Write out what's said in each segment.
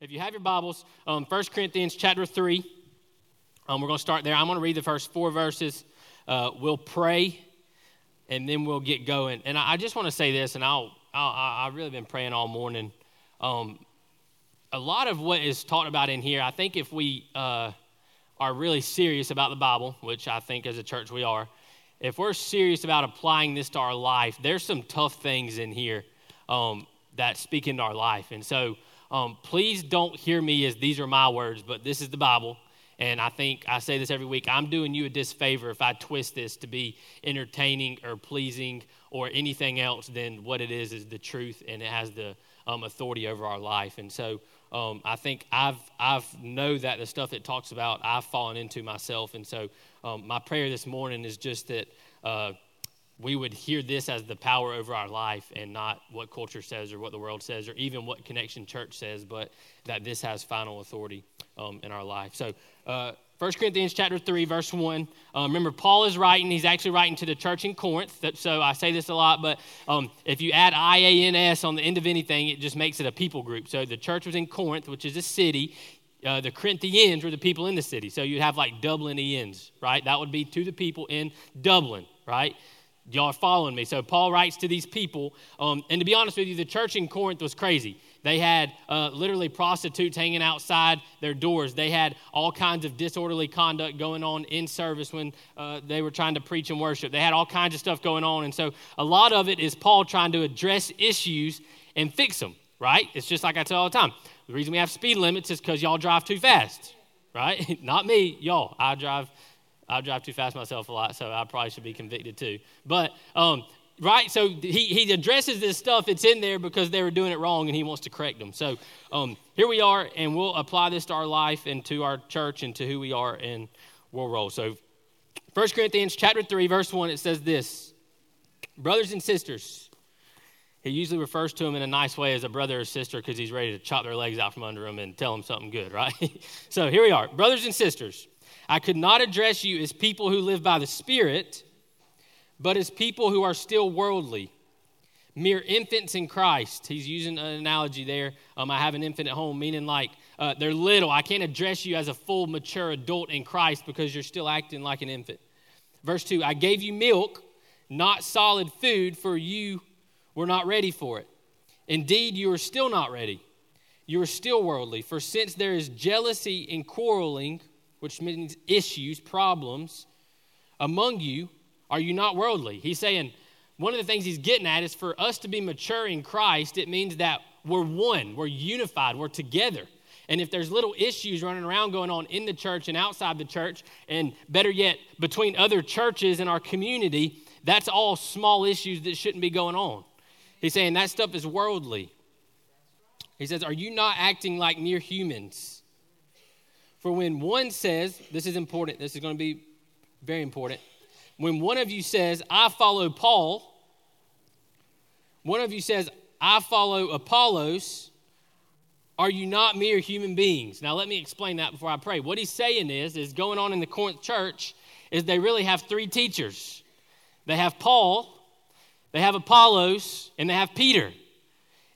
if you have your Bibles, um, 1 Corinthians chapter 3, um, we're going to start there. I'm going to read the first four verses. Uh, we'll pray, and then we'll get going. And I, I just want to say this, and I'll, I'll, I've really been praying all morning. Um, a lot of what is taught about in here, I think if we uh, are really serious about the Bible, which I think as a church we are, if we're serious about applying this to our life, there's some tough things in here um, that speak into our life. And so, um, please don't hear me as these are my words, but this is the Bible. And I think I say this every week I'm doing you a disfavor if I twist this to be entertaining or pleasing or anything else than what it is is the truth and it has the um, authority over our life. And so um, I think I've, I've know that the stuff it talks about I've fallen into myself. And so um, my prayer this morning is just that. Uh, we would hear this as the power over our life and not what culture says or what the world says or even what Connection Church says, but that this has final authority um, in our life. So, uh, 1 Corinthians chapter 3, verse 1. Um, remember, Paul is writing. He's actually writing to the church in Corinth. So I say this a lot, but um, if you add IANS on the end of anything, it just makes it a people group. So the church was in Corinth, which is a city. Uh, the Corinthians were the people in the city. So you'd have like Dublinians, right? That would be to the people in Dublin, right? Y'all are following me. So Paul writes to these people, um, and to be honest with you, the church in Corinth was crazy. They had uh, literally prostitutes hanging outside their doors. They had all kinds of disorderly conduct going on in service when uh, they were trying to preach and worship. They had all kinds of stuff going on. And so a lot of it is Paul trying to address issues and fix them, right? It's just like I tell all the time. The reason we have speed limits is because y'all drive too fast, right? Not me, y'all. I drive I drive too fast myself a lot, so I probably should be convicted too. But, um, right? So he, he addresses this stuff. It's in there because they were doing it wrong and he wants to correct them. So um, here we are, and we'll apply this to our life and to our church and to who we are, and we'll roll. So 1 Corinthians chapter 3, verse 1, it says this Brothers and sisters, he usually refers to them in a nice way as a brother or sister because he's ready to chop their legs out from under them and tell them something good, right? so here we are. Brothers and sisters, I could not address you as people who live by the Spirit, but as people who are still worldly, mere infants in Christ. He's using an analogy there. Um, I have an infant at home, meaning like uh, they're little. I can't address you as a full, mature adult in Christ because you're still acting like an infant. Verse 2 I gave you milk, not solid food, for you were not ready for it. Indeed, you are still not ready. You are still worldly. For since there is jealousy and quarreling, which means issues, problems, among you, are you not worldly? He's saying one of the things he's getting at is for us to be mature in Christ, it means that we're one, we're unified, we're together. And if there's little issues running around going on in the church and outside the church, and better yet, between other churches in our community, that's all small issues that shouldn't be going on. He's saying that stuff is worldly. He says, Are you not acting like mere humans? For when one says, this is important, this is going to be very important. When one of you says, I follow Paul, one of you says, I follow Apollos, are you not mere human beings? Now, let me explain that before I pray. What he's saying is, is going on in the Corinth church, is they really have three teachers. They have Paul, they have Apollos, and they have Peter.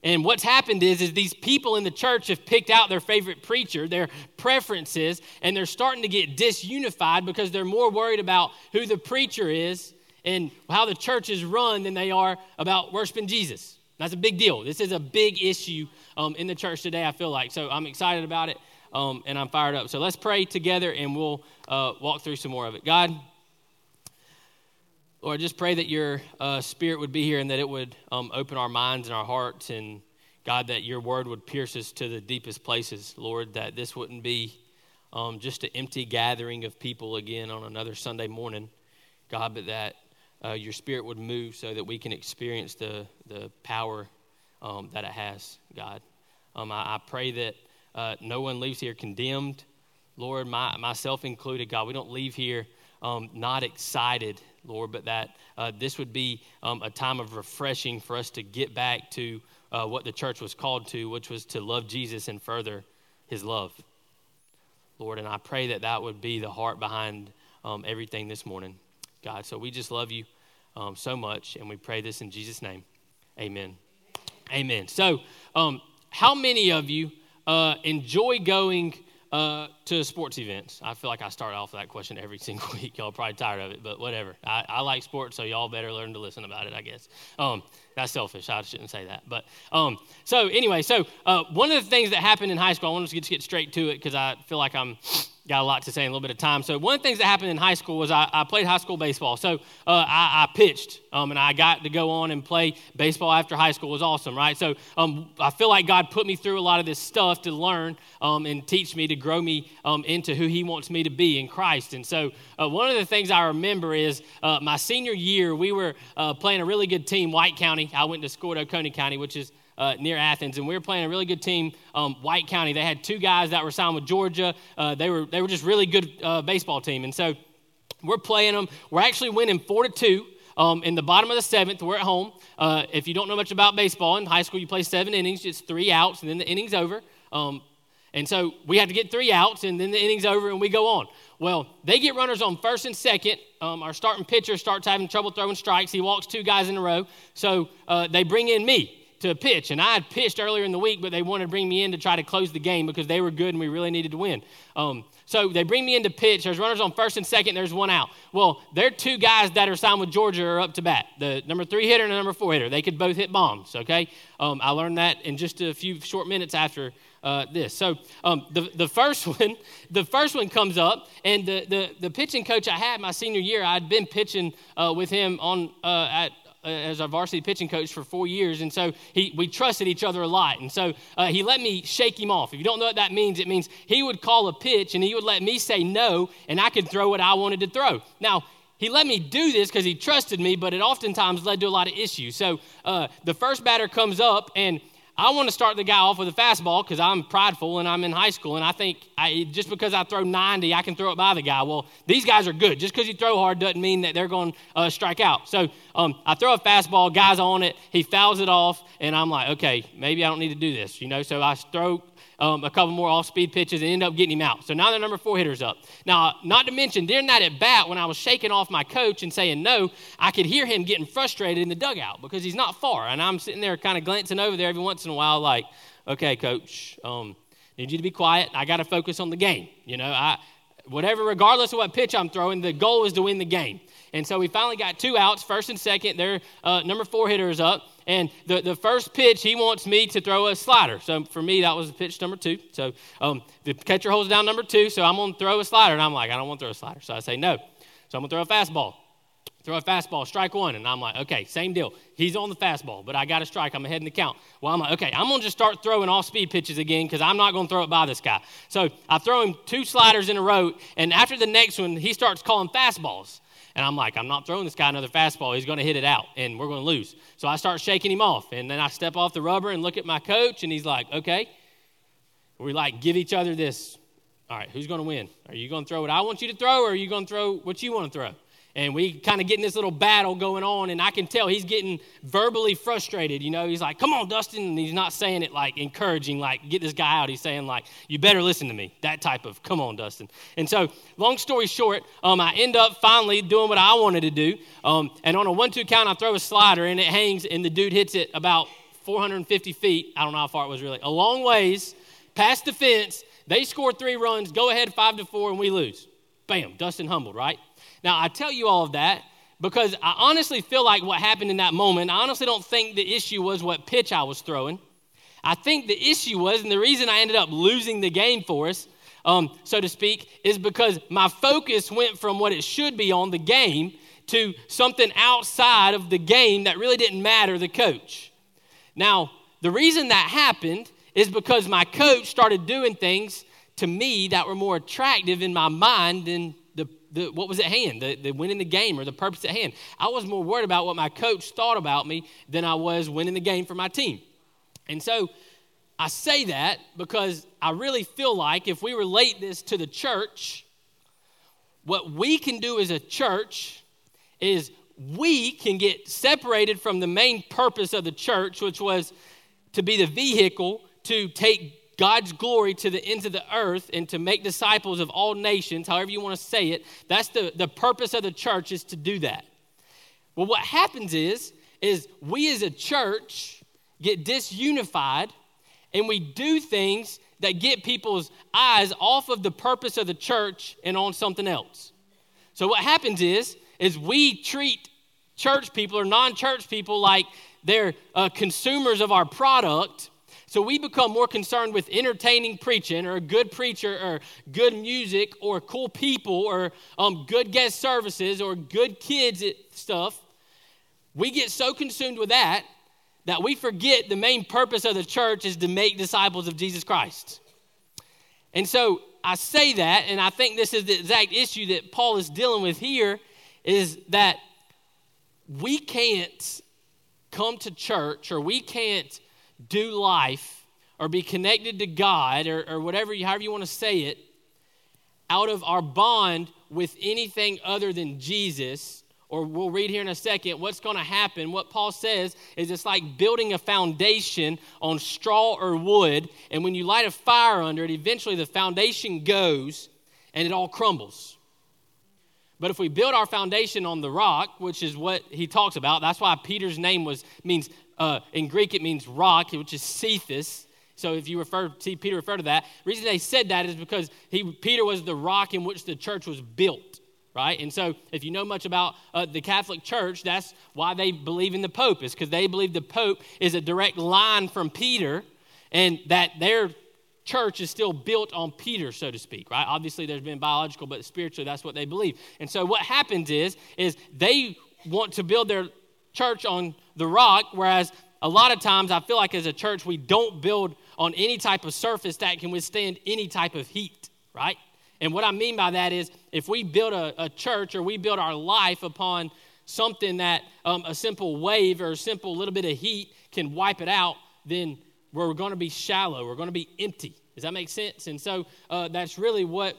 And what's happened is, is these people in the church have picked out their favorite preacher, their preferences, and they're starting to get disunified because they're more worried about who the preacher is and how the church is run than they are about worshiping Jesus. That's a big deal. This is a big issue um, in the church today, I feel like. So I'm excited about it um, and I'm fired up. So let's pray together and we'll uh, walk through some more of it. God, Lord, just pray that your uh, spirit would be here and that it would um, open our minds and our hearts. And God, that your word would pierce us to the deepest places, Lord, that this wouldn't be um, just an empty gathering of people again on another Sunday morning, God, but that uh, your spirit would move so that we can experience the, the power um, that it has, God. Um, I, I, pray that uh, no one leaves here condemned, Lord, my, myself included, God. We don't leave here um, not excited Lord, but that uh, this would be um, a time of refreshing for us to get back to uh, what the church was called to, which was to love Jesus and further his love. Lord, and I pray that that would be the heart behind um, everything this morning, God. So we just love you um, so much, and we pray this in Jesus' name. Amen. Amen. So, um, how many of you uh, enjoy going uh, to sports events? I feel like I start off with that question every single week. Y'all probably tired of it, but whatever. I, I like sports, so y'all better learn to listen about it, I guess. Um, that's selfish. I shouldn't say that. But um, so anyway, so uh, one of the things that happened in high school, I want to get, get straight to it because I feel like I'm got a lot to say in a little bit of time. So one of the things that happened in high school was I, I played high school baseball. So uh, I, I, pitched, um, and I got to go on and play baseball after high school. It was awesome, right? So um, I feel like God put me through a lot of this stuff to learn um, and teach me to grow me um, into who He wants me to be in Christ. And so uh, one of the things I remember is uh, my senior year, we were uh, playing a really good team, White County. I went to school at Oconee County, which is uh, near Athens, and we were playing a really good team, um, White County. They had two guys that were signed with Georgia. Uh, they were they were just really good uh, baseball team, and so we're playing them. We're actually winning four to two. Um, in the bottom of the seventh, we're at home. Uh, if you don't know much about baseball, in high school you play seven innings, it's three outs, and then the inning's over. Um, and so we had to get three outs, and then the inning's over, and we go on. Well, they get runners on first and second. Um, our starting pitcher starts having trouble throwing strikes. He walks two guys in a row. So uh, they bring in me to pitch. And I had pitched earlier in the week, but they wanted to bring me in to try to close the game because they were good and we really needed to win. Um, so they bring me in to pitch. There's runners on first and second. There's one out. Well, there are two guys that are signed with Georgia are up to bat. The number three hitter and the number four hitter. They could both hit bombs. Okay, um, I learned that in just a few short minutes after uh, this. So um, the, the first one, the first one comes up, and the, the, the pitching coach I had my senior year, I'd been pitching uh, with him on uh, at as our varsity pitching coach for four years, and so he, we trusted each other a lot. And so uh, he let me shake him off. If you don't know what that means, it means he would call a pitch and he would let me say no, and I could throw what I wanted to throw. Now, he let me do this because he trusted me, but it oftentimes led to a lot of issues. So uh, the first batter comes up, and I want to start the guy off with a fastball because I'm prideful and I'm in high school and I think I, just because I throw 90, I can throw it by the guy. Well, these guys are good. Just because you throw hard doesn't mean that they're going to uh, strike out. So um, I throw a fastball, guy's on it, he fouls it off, and I'm like, okay, maybe I don't need to do this, you know. So I throw um, a couple more off speed pitches and end up getting him out. So now the number four hitter's up. Now, not to mention, during that at bat, when I was shaking off my coach and saying no, I could hear him getting frustrated in the dugout because he's not far. And I'm sitting there kind of glancing over there every once in a while, like, okay, coach, um, need you to be quiet. I got to focus on the game. You know, I, whatever, regardless of what pitch I'm throwing, the goal is to win the game. And so we finally got two outs, first and second. Their uh, number four hitter is up. And the, the first pitch, he wants me to throw a slider. So for me, that was pitch number two. So um, the catcher holds down number two, so I'm going to throw a slider. And I'm like, I don't want to throw a slider. So I say no. So I'm going to throw a fastball. Throw a fastball, strike one. And I'm like, okay, same deal. He's on the fastball, but I got a strike. I'm ahead in the count. Well, I'm like, okay, I'm going to just start throwing off speed pitches again because I'm not going to throw it by this guy. So I throw him two sliders in a row. And after the next one, he starts calling fastballs. And I'm like, I'm not throwing this guy another fastball. He's going to hit it out, and we're going to lose. So I start shaking him off. And then I step off the rubber and look at my coach, and he's like, okay. We like give each other this, all right, who's going to win? Are you going to throw what I want you to throw, or are you going to throw what you want to throw? And we kind of getting this little battle going on, and I can tell he's getting verbally frustrated. You know, he's like, "Come on, Dustin," and he's not saying it like encouraging, like "Get this guy out." He's saying like, "You better listen to me." That type of "Come on, Dustin." And so, long story short, um, I end up finally doing what I wanted to do. Um, and on a one-two count, I throw a slider, and it hangs, and the dude hits it about 450 feet. I don't know how far it was really, a long ways past the fence. They score three runs, go ahead five to four, and we lose. Bam, Dustin humbled, right? Now, I tell you all of that because I honestly feel like what happened in that moment, I honestly don't think the issue was what pitch I was throwing. I think the issue was, and the reason I ended up losing the game for us, um, so to speak, is because my focus went from what it should be on the game to something outside of the game that really didn't matter the coach. Now, the reason that happened is because my coach started doing things to me that were more attractive in my mind than the, what was at hand, the, the winning the game or the purpose at hand. I was more worried about what my coach thought about me than I was winning the game for my team. And so I say that because I really feel like if we relate this to the church, what we can do as a church is we can get separated from the main purpose of the church, which was to be the vehicle to take God's glory to the ends of the earth and to make disciples of all nations, however you want to say it. That's the, the purpose of the church is to do that. Well, what happens is, is we as a church get disunified and we do things that get people's eyes off of the purpose of the church and on something else. So what happens is, is we treat church people or non-church people like they're uh, consumers of our product. So we become more concerned with entertaining preaching or a good preacher or good music or cool people or um, good guest services or good kids stuff. We get so consumed with that that we forget the main purpose of the church is to make disciples of Jesus Christ. And so I say that, and I think this is the exact issue that Paul is dealing with here is that we can't come to church or we can't do life or be connected to God or, or whatever, however you want to say it, out of our bond with anything other than Jesus or we'll read here in a second, what's going to happen, what Paul says is it's like building a foundation on straw or wood. And when you light a fire under it, eventually the foundation goes and it all crumbles. But if we build our foundation on the rock, which is what he talks about, that's why Peter's name was means uh, in Greek it means rock, which is Cephas. So if you refer, see Peter refer to that. The reason they said that is because he, Peter was the rock in which the church was built right? And so, if you know much about uh, the Catholic Church, that's why they believe in the Pope, is because they believe the Pope is a direct line from Peter and that their church is still built on Peter, so to speak, right? Obviously, there's been biological, but spiritually, that's what they believe. And so, what happens is, is they want to build their church on the rock, whereas a lot of times I feel like as a church, we don't build on any type of surface that can withstand any type of heat, right? And what I mean by that is if we build a, a church or we build our life upon something that um, a simple wave or a simple little bit of heat can wipe it out, then we're going to be shallow. We're going to be empty. Does that make sense? And so uh, that's really what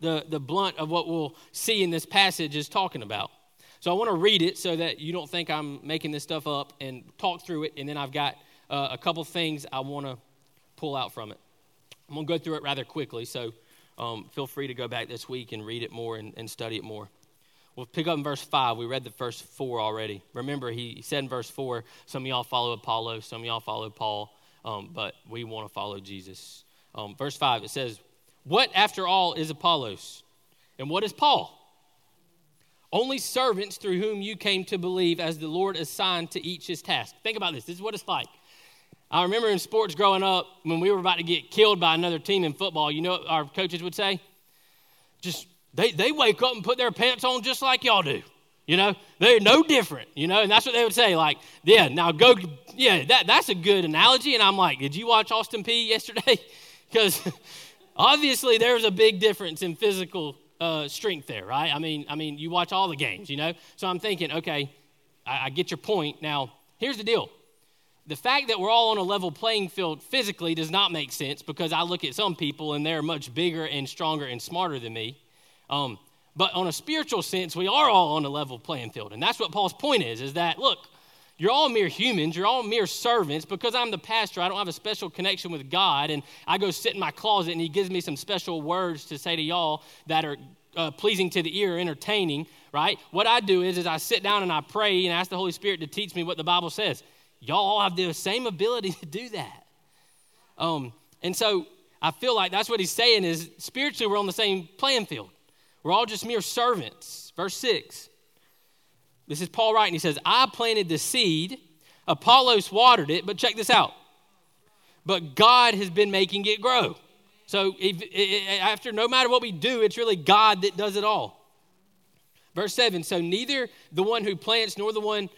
the, the blunt of what we'll see in this passage is talking about. So I want to read it so that you don't think I'm making this stuff up and talk through it. And then I've got uh, a couple things I want to pull out from it. I'm going to go through it rather quickly. So um, feel free to go back this week and read it more and, and study it more. We'll pick up in verse 5. We read the first four already. Remember, he said in verse 4 some of y'all follow Apollo, some of y'all follow Paul, um, but we want to follow Jesus. Um, verse 5, it says, What after all is Apollos? And what is Paul? Only servants through whom you came to believe, as the Lord assigned to each his task. Think about this. This is what it's like. I remember in sports growing up, when we were about to get killed by another team in football, you know what our coaches would say? Just, they, they wake up and put their pants on just like y'all do. You know, they're no different, you know, and that's what they would say. Like, yeah, now go, yeah, that, that's a good analogy. And I'm like, did you watch Austin P yesterday? Because obviously there's a big difference in physical uh, strength there, right? I mean, I mean, you watch all the games, you know. So I'm thinking, okay, I, I get your point. Now, here's the deal the fact that we're all on a level playing field physically does not make sense because I look at some people and they're much bigger and stronger and smarter than me. Um, but on a spiritual sense, we are all on a level playing field. And that's what Paul's point is, is that, look, you're all mere humans. You're all mere servants. Because I'm the pastor, I don't have a special connection with God. And I go sit in my closet and he gives me some special words to say to y'all that are uh, pleasing to the ear, entertaining, right? What I do is, is I sit down and I pray and ask the Holy Spirit to teach me what the Bible says. Y'all all have the same ability to do that. Um, and so I feel like that's what he's saying is spiritually we're on the same playing field. We're all just mere servants. Verse 6. This is Paul writing. He says, I planted the seed, Apollos watered it, but check this out. But God has been making it grow. So if, after no matter what we do, it's really God that does it all. Verse 7 So neither the one who plants nor the one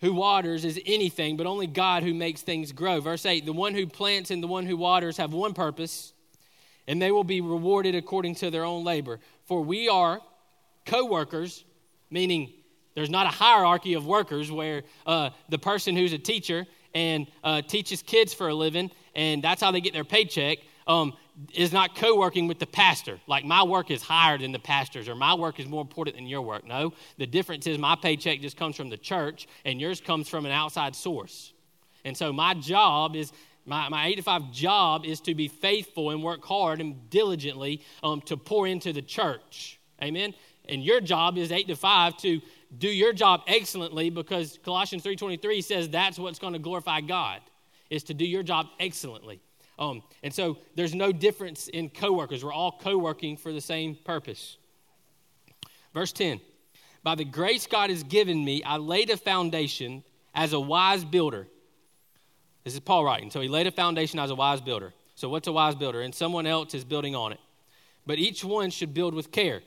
who waters is anything, but only God who makes things grow. Verse 8 The one who plants and the one who waters have one purpose, and they will be rewarded according to their own labor. For we are co workers, meaning there's not a hierarchy of workers where uh, the person who's a teacher and uh, teaches kids for a living, and that's how they get their paycheck. Um, is not co working with the pastor. Like my work is higher than the pastor's, or my work is more important than your work. No, the difference is my paycheck just comes from the church, and yours comes from an outside source. And so my job is. My, my 8 to 5 job is to be faithful and work hard and diligently um, to pour into the church. Amen? And your job is 8 to 5 to do your job excellently because Colossians 3.23 says that's what's going to glorify God, is to do your job excellently. Um, and so there's no difference in coworkers. We're all co-working for the same purpose. Verse 10 By the grace God has given me, I laid a foundation as a wise builder. This is Paul writing. So he laid a foundation as a wise builder. So what's a wise builder? And someone else is building on it. But each one should build with care.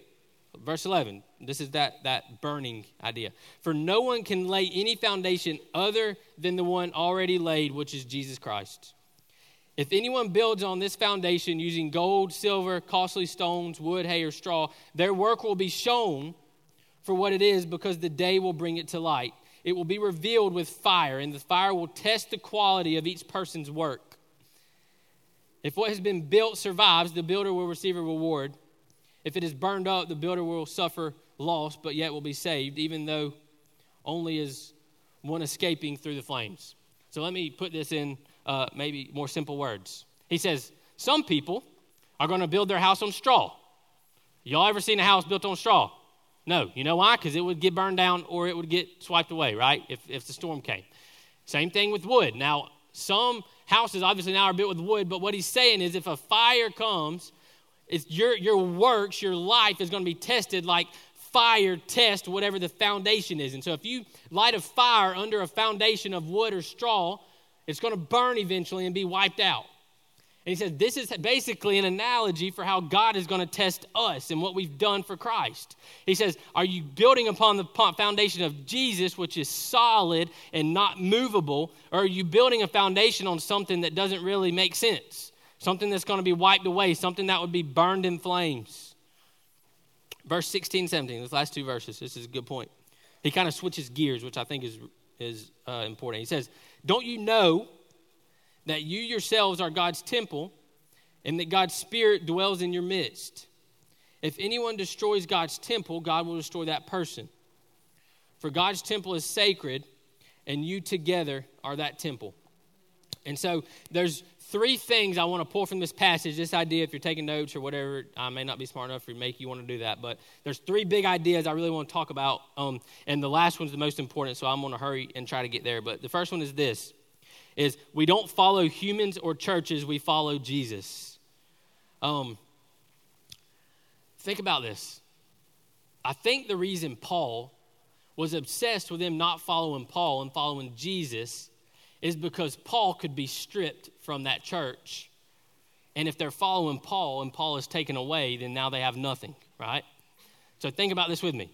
Verse 11, this is that, that burning idea. For no one can lay any foundation other than the one already laid, which is Jesus Christ. If anyone builds on this foundation using gold, silver, costly stones, wood, hay, or straw, their work will be shown for what it is because the day will bring it to light. It will be revealed with fire, and the fire will test the quality of each person's work. If what has been built survives, the builder will receive a reward. If it is burned up, the builder will suffer loss, but yet will be saved, even though only as one escaping through the flames. So let me put this in uh, maybe more simple words. He says, Some people are going to build their house on straw. Y'all ever seen a house built on straw? No. You know why? Because it would get burned down or it would get swiped away, right? If, if the storm came. Same thing with wood. Now, some houses obviously now are built with wood, but what he's saying is if a fire comes, it's your, your works, your life is going to be tested like fire test whatever the foundation is. And so if you light a fire under a foundation of wood or straw, it's going to burn eventually and be wiped out. And he says this is basically an analogy for how God is going to test us and what we've done for Christ. He says, Are you building upon the foundation of Jesus, which is solid and not movable, or are you building a foundation on something that doesn't really make sense? Something that's going to be wiped away, something that would be burned in flames. Verse 16, 17, those last two verses, this is a good point. He kind of switches gears, which I think is, is uh, important. He says, Don't you know that you yourselves are God's temple and that God's Spirit dwells in your midst? If anyone destroys God's temple, God will destroy that person. For God's temple is sacred, and you together are that temple. And so there's three things I want to pull from this passage. This idea, if you're taking notes or whatever, I may not be smart enough to make you want to do that, but there's three big ideas I really want to talk about. Um, and the last one's the most important, so I'm going to hurry and try to get there. But the first one is this is we don't follow humans or churches, we follow Jesus. Um, think about this. I think the reason Paul was obsessed with them not following Paul and following Jesus is because Paul could be stripped from that church. And if they're following Paul and Paul is taken away, then now they have nothing, right? So think about this with me.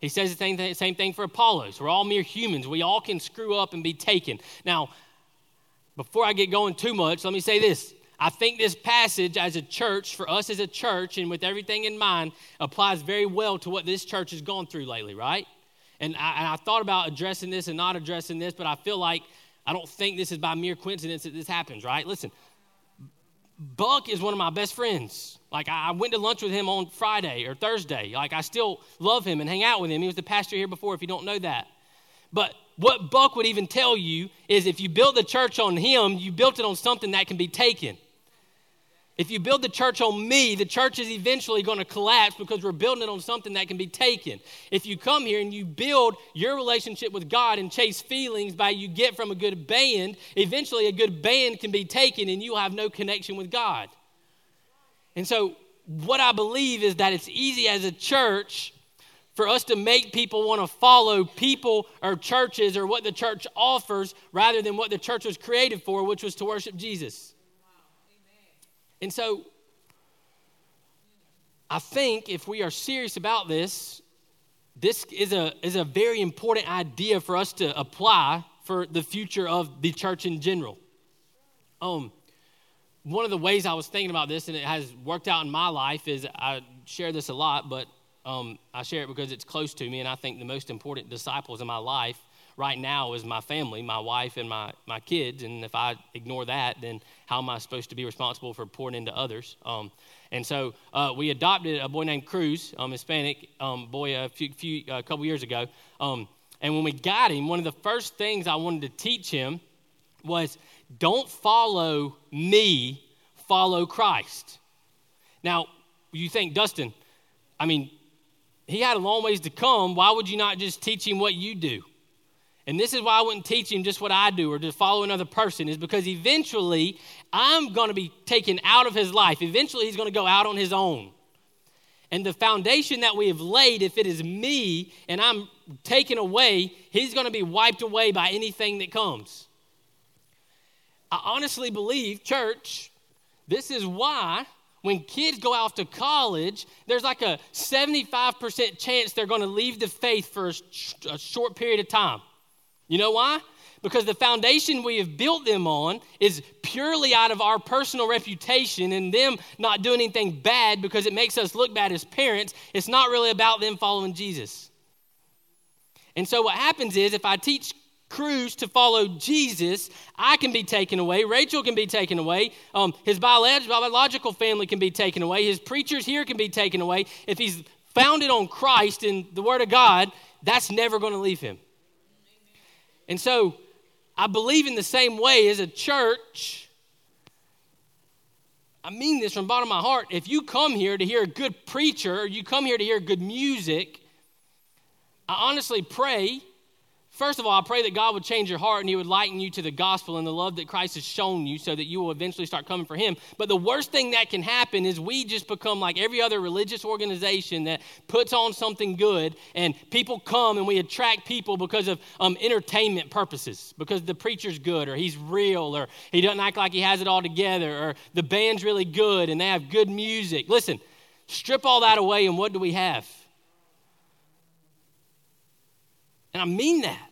He says the same thing, same thing for Apollos. We're all mere humans. We all can screw up and be taken. Now, before I get going too much, let me say this. I think this passage as a church, for us as a church, and with everything in mind, applies very well to what this church has gone through lately, right? And I, and I thought about addressing this and not addressing this, but I feel like I don't think this is by mere coincidence that this happens, right? Listen, Buck is one of my best friends. Like, I went to lunch with him on Friday or Thursday. Like, I still love him and hang out with him. He was the pastor here before, if you don't know that. But what Buck would even tell you is if you build the church on him, you built it on something that can be taken. If you build the church on me, the church is eventually going to collapse because we're building it on something that can be taken. If you come here and you build your relationship with God and chase feelings by you get from a good band, eventually a good band can be taken and you have no connection with God. And so, what I believe is that it's easy as a church for us to make people want to follow people or churches or what the church offers rather than what the church was created for, which was to worship Jesus. And so I think if we are serious about this, this is a, is a very important idea for us to apply for the future of the church in general. Um, one of the ways I was thinking about this, and it has worked out in my life, is I share this a lot, but um, I share it because it's close to me, and I think the most important disciples in my life right now is my family, my wife and my, my kids. And if I ignore that, then how am I supposed to be responsible for pouring into others? Um, and so uh, we adopted a boy named Cruz, um, Hispanic um, boy, a few, few a couple years ago. Um, and when we got him, one of the first things I wanted to teach him was don't follow me, follow Christ. Now, you think, Dustin, I mean, he had a long ways to come. Why would you not just teach him what you do? And this is why I wouldn't teach him just what I do or just follow another person, is because eventually I'm going to be taken out of his life. Eventually he's going to go out on his own. And the foundation that we have laid, if it is me and I'm taken away, he's going to be wiped away by anything that comes. I honestly believe, church, this is why when kids go off to college, there's like a 75% chance they're going to leave the faith for a, short period of time. You know why? Because the foundation we have built them on is purely out of our personal reputation and them not doing anything bad because it makes us look bad as parents. It's not really about them following Jesus. And so what happens is if I teach Cruz to follow Jesus, I can be taken away. Rachel can be taken away. Um, his biological family can be taken away. His preachers here can be taken away. If he's founded on Christ and the Word of God, that's never going to leave him. And so I believe in the same way as a church. I mean this from bottom of my heart. If you come here to hear a good preacher, or you come here to hear good music, I honestly pray First of all, I pray that God would change your heart and He would lighten you to the gospel and the love that Christ has shown you so that you will eventually start coming for Him. But the worst thing that can happen is we just become like every other religious organization that puts on something good and people come and we attract people because of um, entertainment purposes, because the preacher's good or he's real or he doesn't act like he has it all together or the band's really good and they have good music. Listen, strip all that away and what do we have? And I mean that.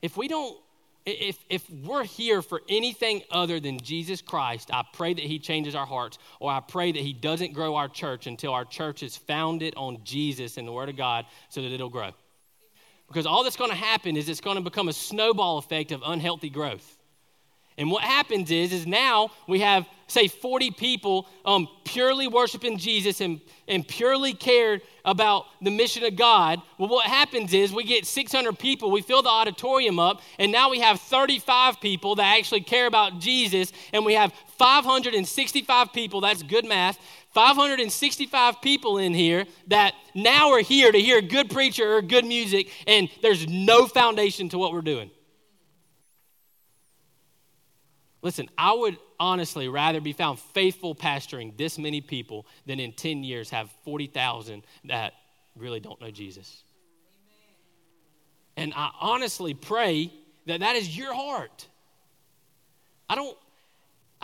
If we don't, if, if we're here for anything other than Jesus Christ, I pray that He changes our hearts, or I pray that He doesn't grow our church until our church is founded on Jesus and the Word of God so that it'll grow. Because all that's going to happen is it's going to become a snowball effect of unhealthy growth. And what happens is, is now we have, say, 40 people um, purely worshiping Jesus and, and purely cared about the mission of God. Well, what happens is we get 600 people, we fill the auditorium up, and now we have 35 people that actually care about Jesus, and we have 565 people, that's good math, 565 people in here that now are here to hear good preacher or good music, and there's no foundation to what we're doing. Listen, I would honestly rather be found faithful pastoring this many people than in 10 years have 40,000 that really don't know Jesus. And I honestly pray that that is your heart. I don't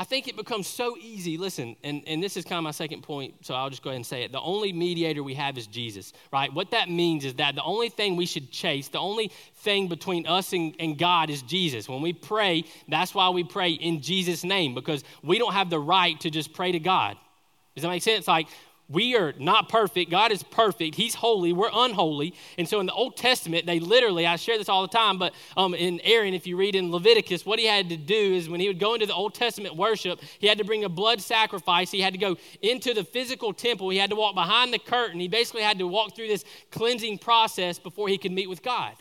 I think it becomes so easy. Listen, and, and this is kind of my second point, so I'll just go ahead and say it. The only mediator we have is Jesus, right? What that means is that the only thing we should chase, the only thing between us and, and God is Jesus. When we pray, that's why we pray in Jesus' name, because we don't have the right to just pray to God. Does that make sense? Like, we are not perfect. God is perfect. He's holy. We're unholy. And so in the Old Testament, they literally, I share this all the time, but um, in Aaron, if you read in Leviticus, what he had to do is when he would go into the Old Testament worship, he had to bring a blood sacrifice. He had to go into the physical temple. He had to walk behind the curtain. He basically had to walk through this cleansing process before he could meet with God.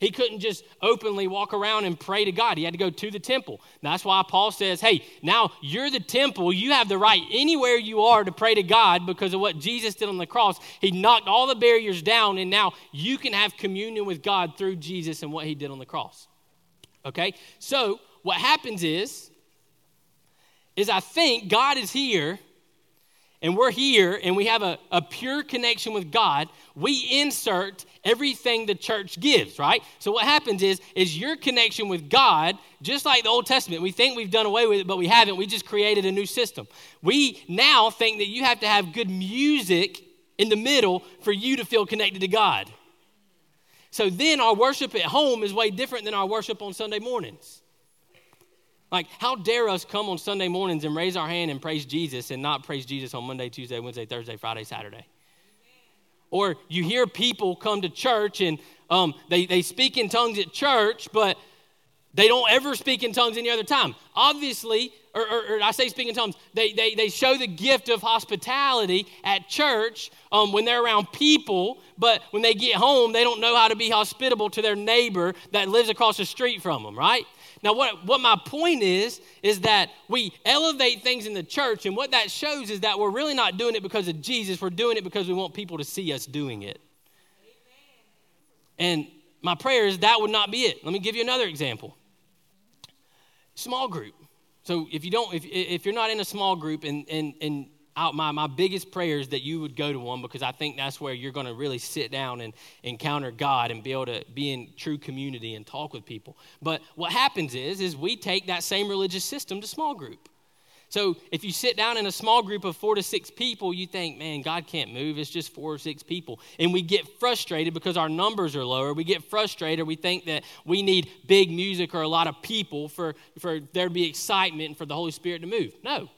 He couldn't just openly walk around and pray to God. He had to go to the temple. That's why Paul says, hey, now you're the temple. You have the right anywhere you are to pray to God because of what Jesus did on the cross. He knocked all the barriers down, and now you can have communion with God through Jesus and what he did on the cross. Okay? So what happens is, is I think God is here and we're here and we have a, a pure connection with God, we insert everything the church gives, right? So what happens is, is your connection with God, just like the Old Testament, we think we've done away with it, but we haven't. We just created a new system. We now think that you have to have good music in the middle for you to feel connected to God. So then our worship at home is way different than our worship on Sunday mornings. Like, how dare us come on Sunday mornings and raise our hand and praise Jesus and not praise Jesus on Monday, Tuesday, Wednesday, Thursday, Friday, Saturday? Or you hear people come to church and um, they, they speak in tongues at church, but they don't ever speak in tongues any other time. Obviously, or, or, or I say speak in tongues, they, they, they show the gift of hospitality at church um, when they're around people, but when they get home, they don't know how to be hospitable to their neighbor that lives across the street from them, right? Now, what, what my point is, is that we elevate things in the church, and what that shows is that we're really not doing it because of Jesus. We're doing it because we want people to see us doing it. And my prayer is that would not be it. Let me give you another example. Small group. So if you don't, if, if you're not in a small group, and and and out my, my biggest prayer is that you would go to one because I think that's where you're going to really sit down and encounter God and be able to be in true community and talk with people. But what happens is, is we take that same religious system to small group. So if you sit down in a small group of four to six people, you think, man, God can't move. It's just four or six people. And we get frustrated because our numbers are lower. We get frustrated. We think that we need big music or a lot of people for, for there to be excitement and for the Holy Spirit to move. No.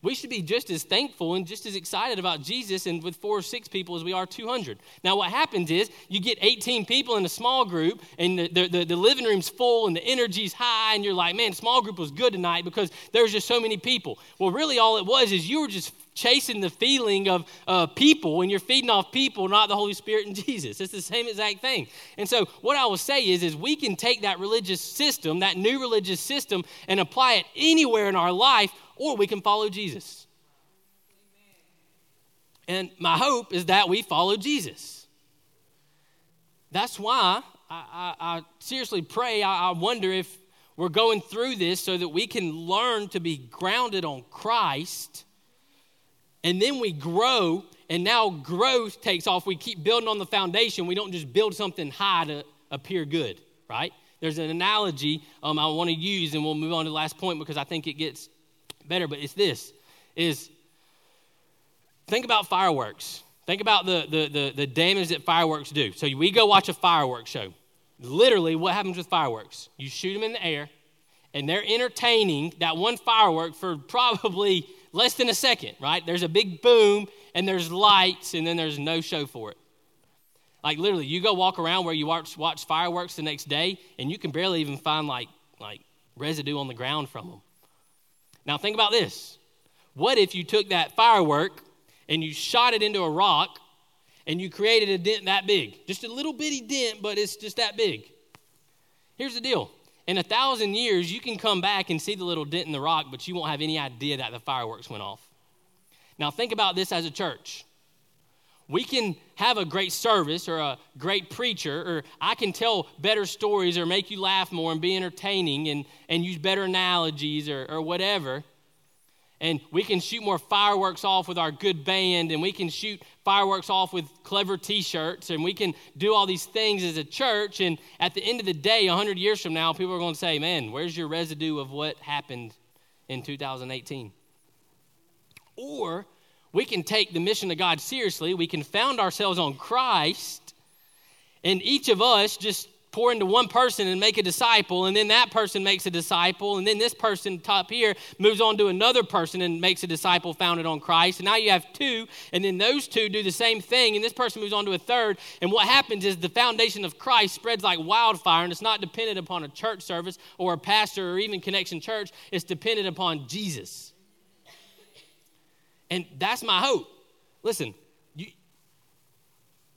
We should be just as thankful and just as excited about Jesus and with four or six people as we are 200. Now, what happens is you get 18 people in a small group, and the, the, the, living room's full and the energy's high, and you're like, man, small group was good tonight because there's just so many people. Well, really, all it was is you were just chasing the feeling of uh, people, and you're feeding off people, not the Holy Spirit and Jesus. It's the same exact thing. And so, what I will say is, is we can take that religious system, that new religious system, and apply it anywhere in our life or we can follow Jesus. And my hope is that we follow Jesus. That's why I, I, I seriously pray. I, I wonder if we're going through this so that we can learn to be grounded on Christ and then we grow and now growth takes off we keep building on the foundation we don't just build something high to appear good right there's an analogy um, i want to use and we'll move on to the last point because i think it gets better, but it's this is think about fireworks. Think about the, the, the, the damage that fireworks do. So we go watch a fireworks show. Literally, what happens with fireworks? You shoot them in the air, and they're entertaining that one firework for probably less than a second, right? There's a big boom, and there's lights, and then there's no show for it. Like literally, you go walk around where you watch, watch fireworks the next day, and you can barely even find like, like residue on the ground from them. Now, think about this. What if you took that firework and you shot it into a rock and you created a dent that big? Just a little bitty dent, but it's just that big. Here's the deal in a thousand years, you can come back and see the little dent in the rock, but you won't have any idea that the fireworks went off. Now, think about this as a church. We can have a great service or a great preacher, or I can tell better stories or make you laugh more and be entertaining and, and use better analogies or, or whatever. And we can shoot more fireworks off with our good band, and we can shoot fireworks off with clever t shirts, and we can do all these things as a church. And at the end of the day, 100 years from now, people are going to say, Man, where's your residue of what happened in 2018? Or we can take the mission of God seriously. We can found ourselves on Christ, and each of us just pour into one person and make a disciple, and then that person makes a disciple, and then this person top here moves on to another person and makes a disciple founded on Christ. And now you have two, and then those two do the same thing, and this person moves on to a third. And what happens is the foundation of Christ spreads like wildfire, and it's not dependent upon a church service or a pastor or even Connection Church, it's dependent upon Jesus. And that's my hope. Listen, you,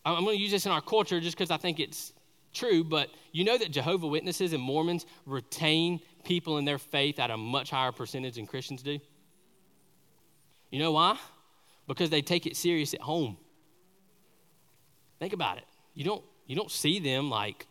I'm going to use this in our culture just because I think it's true, but you know that Jehovah Witnesses and Mormons retain people in their faith at a much higher percentage than Christians do? You know why? Because they take it serious at home. Think about it. You don't you don't see them like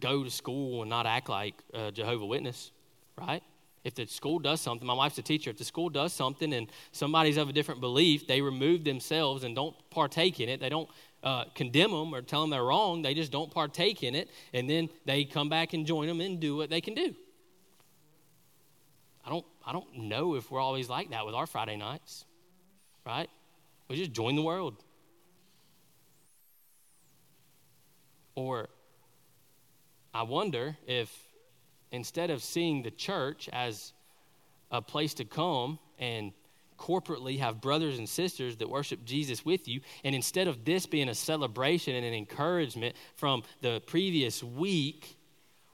go to school and not act like a Jehovah Witness, right? If the school does something, my wife's a teacher, if the school does something and somebody's of a different belief, they remove themselves and don't partake in it. They don't uh, condemn them or tell them they're wrong. They just don't partake in it, and then they come back and join them and do what they can do. I don't, I don't know if we're always like that with our Friday nights, right? We just join the world. Or I wonder if instead of seeing the church as a place to come and corporately have brothers and sisters that worship Jesus with you, and instead of this being a celebration and an encouragement from the previous week,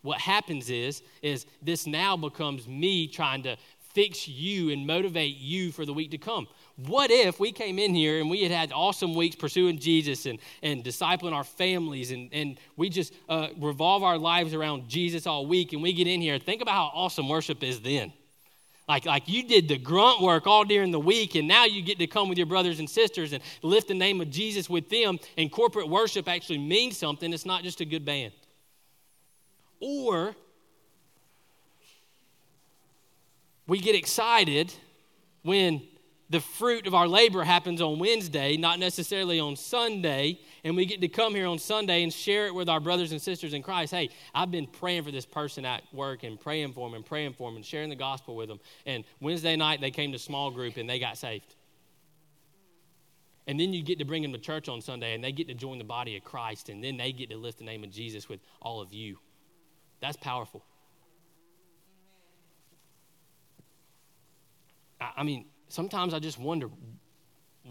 what happens is is this now becomes me trying to fix you and motivate you for the week to come. What if we came in here and we had had awesome weeks pursuing Jesus and, and discipling our families and, and we just uh, revolve our lives around Jesus all week and we get in here? Think about how awesome worship is then. Like, like you did the grunt work all during the week, and now you get to come with your brothers and sisters and lift the name of Jesus with them, and corporate worship actually means something. It's not just a good band. Or we get excited when the fruit of our labor happens on Wednesday, not necessarily on Sunday, and we get to come here on Sunday and share it with our brothers and sisters in Christ. Hey, I've been praying for this person at work and praying for them and praying for them and sharing the gospel with them. And Wednesday night they came to small group and they got saved. And then you get to bring them to church on Sunday and they get to join the body of Christ and then they get to lift the name of Jesus with all of you. That's powerful. I mean, sometimes I just wonder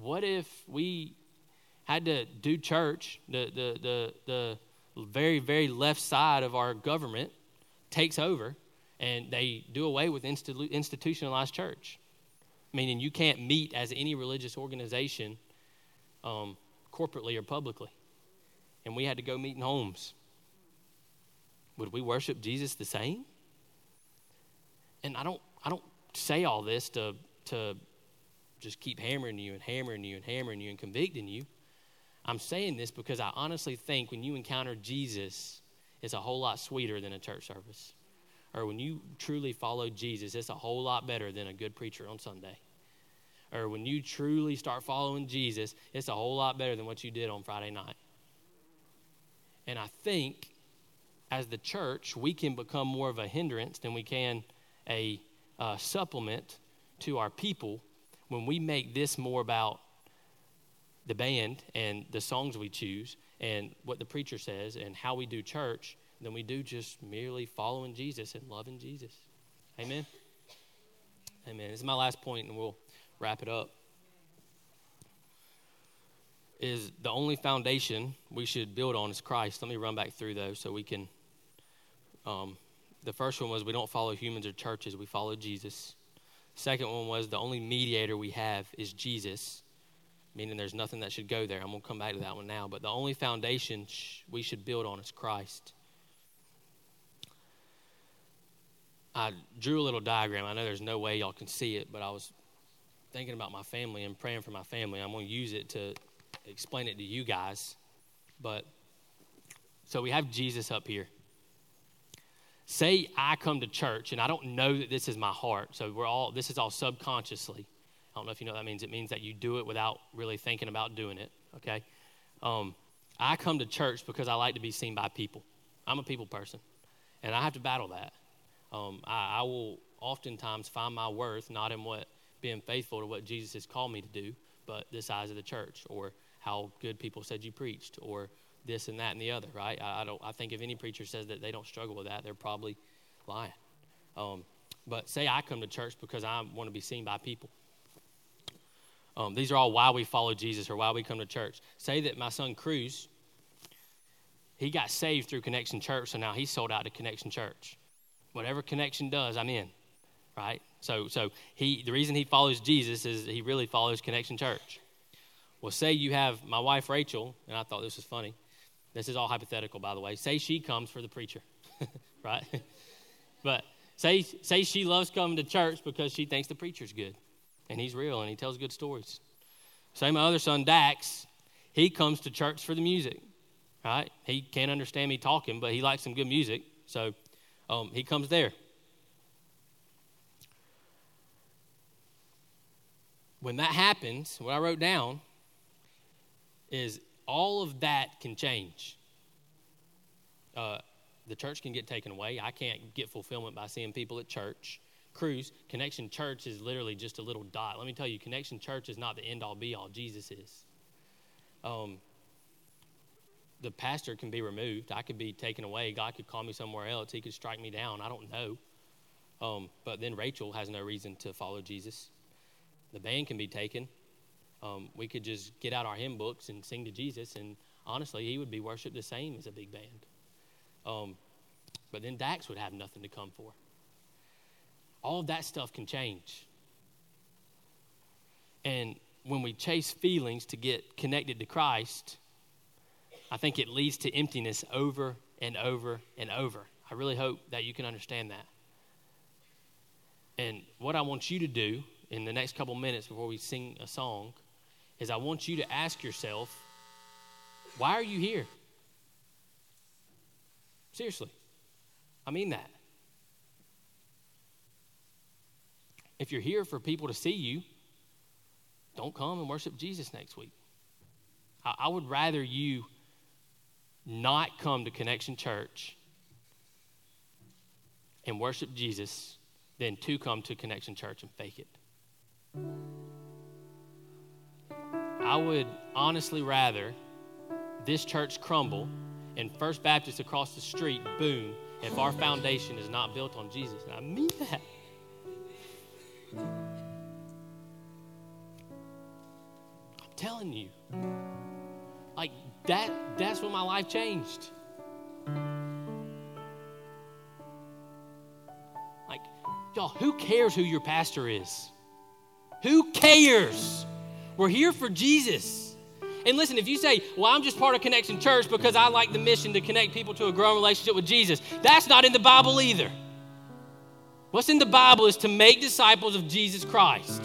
what if we had to do church, the, the, the, the very, very left side of our government takes over and they do away with institu- institutionalized church. Meaning you can't meet as any religious organization um, corporately or publicly. And we had to go meet in homes. Would we worship Jesus the same? And I don't, I don't say all this to, to just keep hammering you and hammering you and hammering you and convicting you. I'm saying this because I honestly think when you encounter Jesus, it's a whole lot sweeter than a church service. Or when you truly follow Jesus, it's a whole lot better than a good preacher on Sunday. Or when you truly start following Jesus, it's a whole lot better than what you did on Friday night. And I think as the church, we can become more of a hindrance than we can a uh, supplement to our people when we make this more about the band and the songs we choose and what the preacher says and how we do church than we do just merely following Jesus and loving Jesus. Amen. Amen. This is my last point, and we'll wrap it up. Is the only foundation we should build on is Christ. Let me run back through those so we can. Um, the first one was we don't follow humans or churches, we follow Jesus. Second one was the only mediator we have is Jesus meaning there's nothing that should go there. I'm going to come back to that one now. But the only foundation we should build on is Christ. I drew a little diagram. I know there's no way y'all can see it, but I was thinking about my family and praying for my family. I'm going to use it to explain it to you guys. But so we have Jesus up here. Say I come to church and I don't know that this is my heart. So we're all this is all subconsciously. I don't know if you know what that means. It means that you do it without really thinking about doing it, okay? Um, I come to church because I like to be seen by people. I'm a people person, and I have to battle that. Um, I, I, will oftentimes find my worth not in what being faithful to what Jesus has called me to do, but the size of the church or how good people said you preached or this and that and the other, right? I, I don't. I think if any preacher says that they don't struggle with that, they're probably lying. Um, but say I come to church because I want to be seen by people. Um, these are all why we follow Jesus or why we come to church. Say that my son Cruz, he got saved through Connection Church, so now he's sold out to Connection Church. Whatever Connection does, I'm in, right? So, so he the reason he follows Jesus is he really follows Connection Church. Well, say you have my wife Rachel, and I thought this was funny. This is all hypothetical, by the way. Say she comes for the preacher, right? but say say she loves coming to church because she thinks the preacher's good and he's real and he tells good stories. Same my other son, Dax, he comes to church for the music, right? He can't understand me talking, but he likes some good music, so um, he comes there. When that happens, what I wrote down is all of that can change. Uh, the church can get taken away. I can't get fulfillment by seeing people at church. Cruz, Connection Church is literally just a little dot. Let me tell you, Connection Church is not the end all be all. Jesus is. Um, the pastor can be removed. I could be taken away. God could call me somewhere else. He could strike me down. I don't know. Um, but then Rachel has no reason to follow Jesus. The band can be taken. Um, we could just get out our hymn books and sing to Jesus, and honestly, he would be worshiped the same as a big band. Um, but then Dax would have nothing to come for all that stuff can change. And when we chase feelings to get connected to Christ, I think it leads to emptiness over and over and over. I really hope that you can understand that. And what I want you to do in the next couple minutes before we sing a song is I want you to ask yourself, why are you here? Seriously. I mean that. If you're here for people to see you, don't come and worship Jesus next week. I, I would rather you not come to Connection Church and worship Jesus than to come to Connection Church and fake it. I would honestly rather this church crumble and First Baptist across the street boom if our foundation is not built on Jesus. And I mean that. I'm telling you. Like that that's when my life changed. Like y'all, who cares who your pastor is? Who cares? We're here for Jesus. And listen, if you say, well, I'm just part of Connection Church because I like the mission to connect people to a growing relationship with Jesus, that's not in the Bible either. What's in the Bible is to make disciples of Jesus Christ.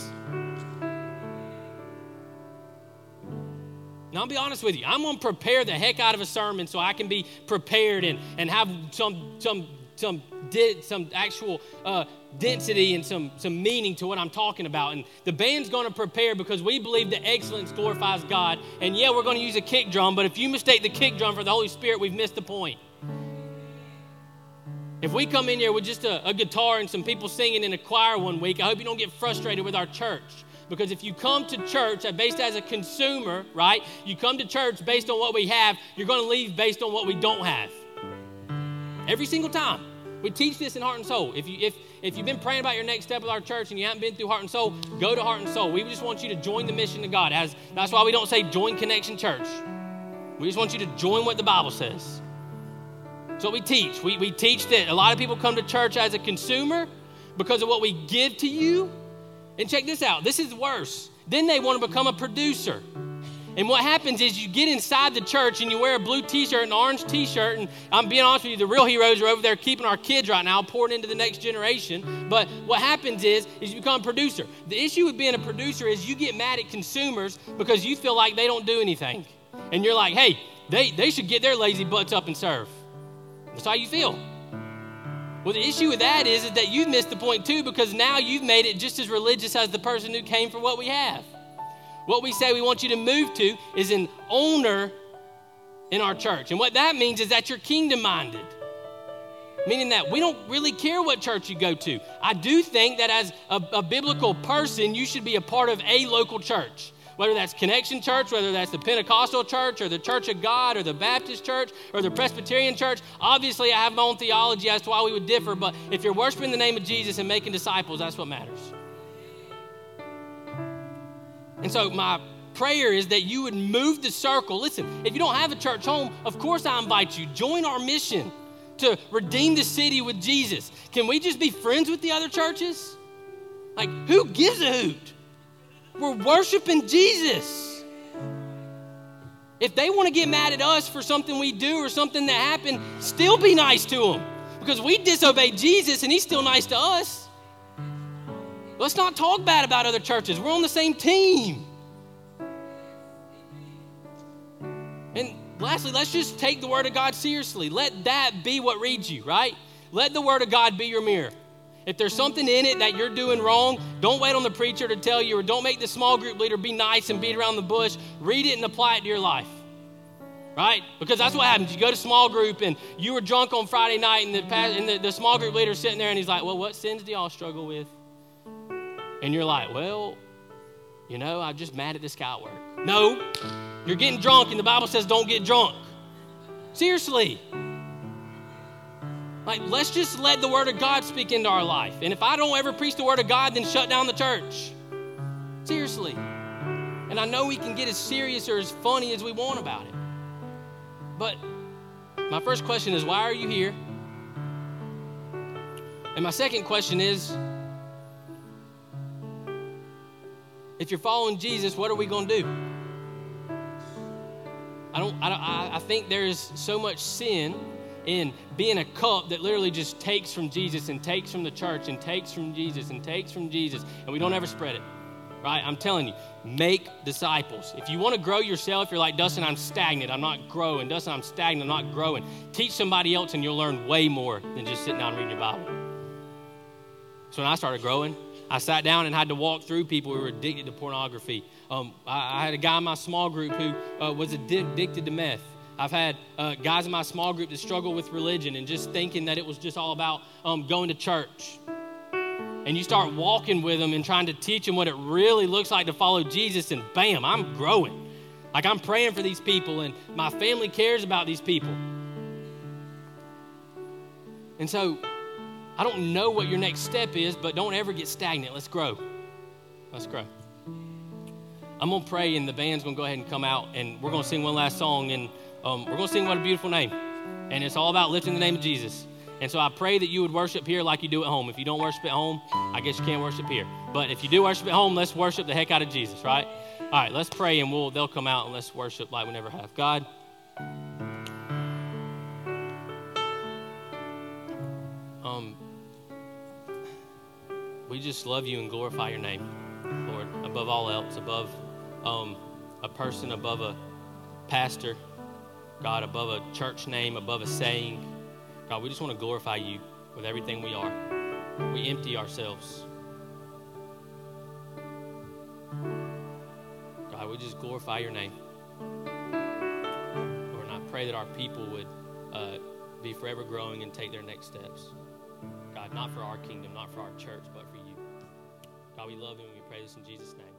Now, I'll be honest with you. I'm going to prepare the heck out of a sermon so I can be prepared and, and have some, some, some, did, some actual uh, density and some, some meaning to what I'm talking about. And the band's going to prepare because we believe that excellence glorifies God. And yeah, we're going to use a kick drum, but if you mistake the kick drum for the Holy Spirit, we've missed the point. If we come in here with just a, a guitar and some people singing in a choir one week, I hope you don't get frustrated with our church. Because if you come to church based as a consumer, right? You come to church based on what we have, you're going to leave based on what we don't have. Every single time. We teach this in Heart and Soul. If, you, if, if you've been praying about your next step with our church and you haven't been through Heart and Soul, go to Heart and Soul. We just want you to join the mission of God. As, that's why we don't say join Connection Church. We just want you to join what the Bible says. So we teach. We, we teach that a lot of people come to church as a consumer because of what we give to you. And check this out this is worse. Then they want to become a producer. And what happens is you get inside the church and you wear a blue t shirt and an orange t shirt. And I'm being honest with you, the real heroes are over there keeping our kids right now, pouring into the next generation. But what happens is, is you become a producer. The issue with being a producer is you get mad at consumers because you feel like they don't do anything. And you're like, hey, they, they should get their lazy butts up and serve. That's how you feel. Well, the issue with that is, is that you've missed the point too because now you've made it just as religious as the person who came for what we have. What we say we want you to move to is an owner in our church. And what that means is that you're kingdom minded. Meaning that we don't really care what church you go to. I do think that as a, a biblical person, you should be a part of a local church whether that's Connection Church, whether that's the Pentecostal Church, or the Church of God, or the Baptist Church, or the Presbyterian Church. Obviously, I have my own theology as to why we would differ, but if you're worshiping the name of Jesus and making disciples, that's what matters. And so, my prayer is that you would move the circle. Listen, if you don't have a church home, of course I invite you. Join our mission to redeem the city with Jesus. Can we just be friends with the other churches? Like, who gives a hoot? We're worshiping Jesus. If they want to get mad at us for something we do or something that happened, still be nice to them because we disobeyed Jesus and he's still nice to us. Let's not talk bad about other churches. We're on the same team. And lastly, let's just take the Word of God seriously. Let that be what reads you, right? Let the Word of God be your mirror. If there's something in it that you're doing wrong, don't wait on the preacher to tell you, or don't make the small group leader be nice and beat around the bush. Read it and apply it to your life. Right? Because that's what happens. You go to small group and you were drunk on Friday night, and the, and the, the small group leader's sitting there and he's like, Well, what sins do y'all struggle with? And you're like, well, you know, I'm just mad at this guy at work. No, you're getting drunk, and the Bible says don't get drunk. Seriously. Like, let's just let the Word of God speak into our life. And if I don't ever preach the Word of God, then shut down the church. Seriously. And I know we can get as serious or as funny as we want about it. But my first question is why are you here? And my second question is If you're following Jesus, what are we going to do? I don't, I, don't, I think there's so much sin in being a cup that literally just takes from Jesus and takes from the church and takes from Jesus and takes from Jesus, and we don't ever spread it. Right? I'm telling you, make disciples. If you want to grow yourself, you're like, Dustin, I'm stagnant. I'm not growing. Dustin, I'm stagnant. I'm not growing. Teach somebody else, and you'll learn way more than just sitting down reading your Bible. So when I started growing, I sat down and had to walk through people who were addicted to pornography. Um, I, I, had a guy in my small group who uh, was addicted to meth. I've had uh, guys in my small group that struggle with religion and just thinking that it was just all about um, going to church. And you start walking with them and trying to teach them what it really looks like to follow Jesus, and bam, I'm growing. Like I'm praying for these people, and my family cares about these people. And so, I don't know what your next step is, but don't ever get stagnant. Let's grow. Let's grow. I'm going to pray, and the band's going to go ahead and come out, and we're going to sing one last song. And um, we're going to sing What a Beautiful Name. And it's all about lifting the name of Jesus. And so I pray that you would worship here like you do at home. If you don't worship at home, I guess you can't worship here. But if you do worship at home, let's worship the heck out of Jesus, right? All right, let's pray and we'll they'll come out and let's worship like we never have. God, we just love you and glorify your name, Lord, above all else, above um, a person, above a pastor, God, above a church name, above a saying. God, we just want to glorify you with everything we are. We empty ourselves. God, we just glorify your name. Lord, and I pray that our people would uh, be forever growing and take their next steps. God, not for our kingdom, not for our church, but for. God, we love you and we pray this in Jesus' name.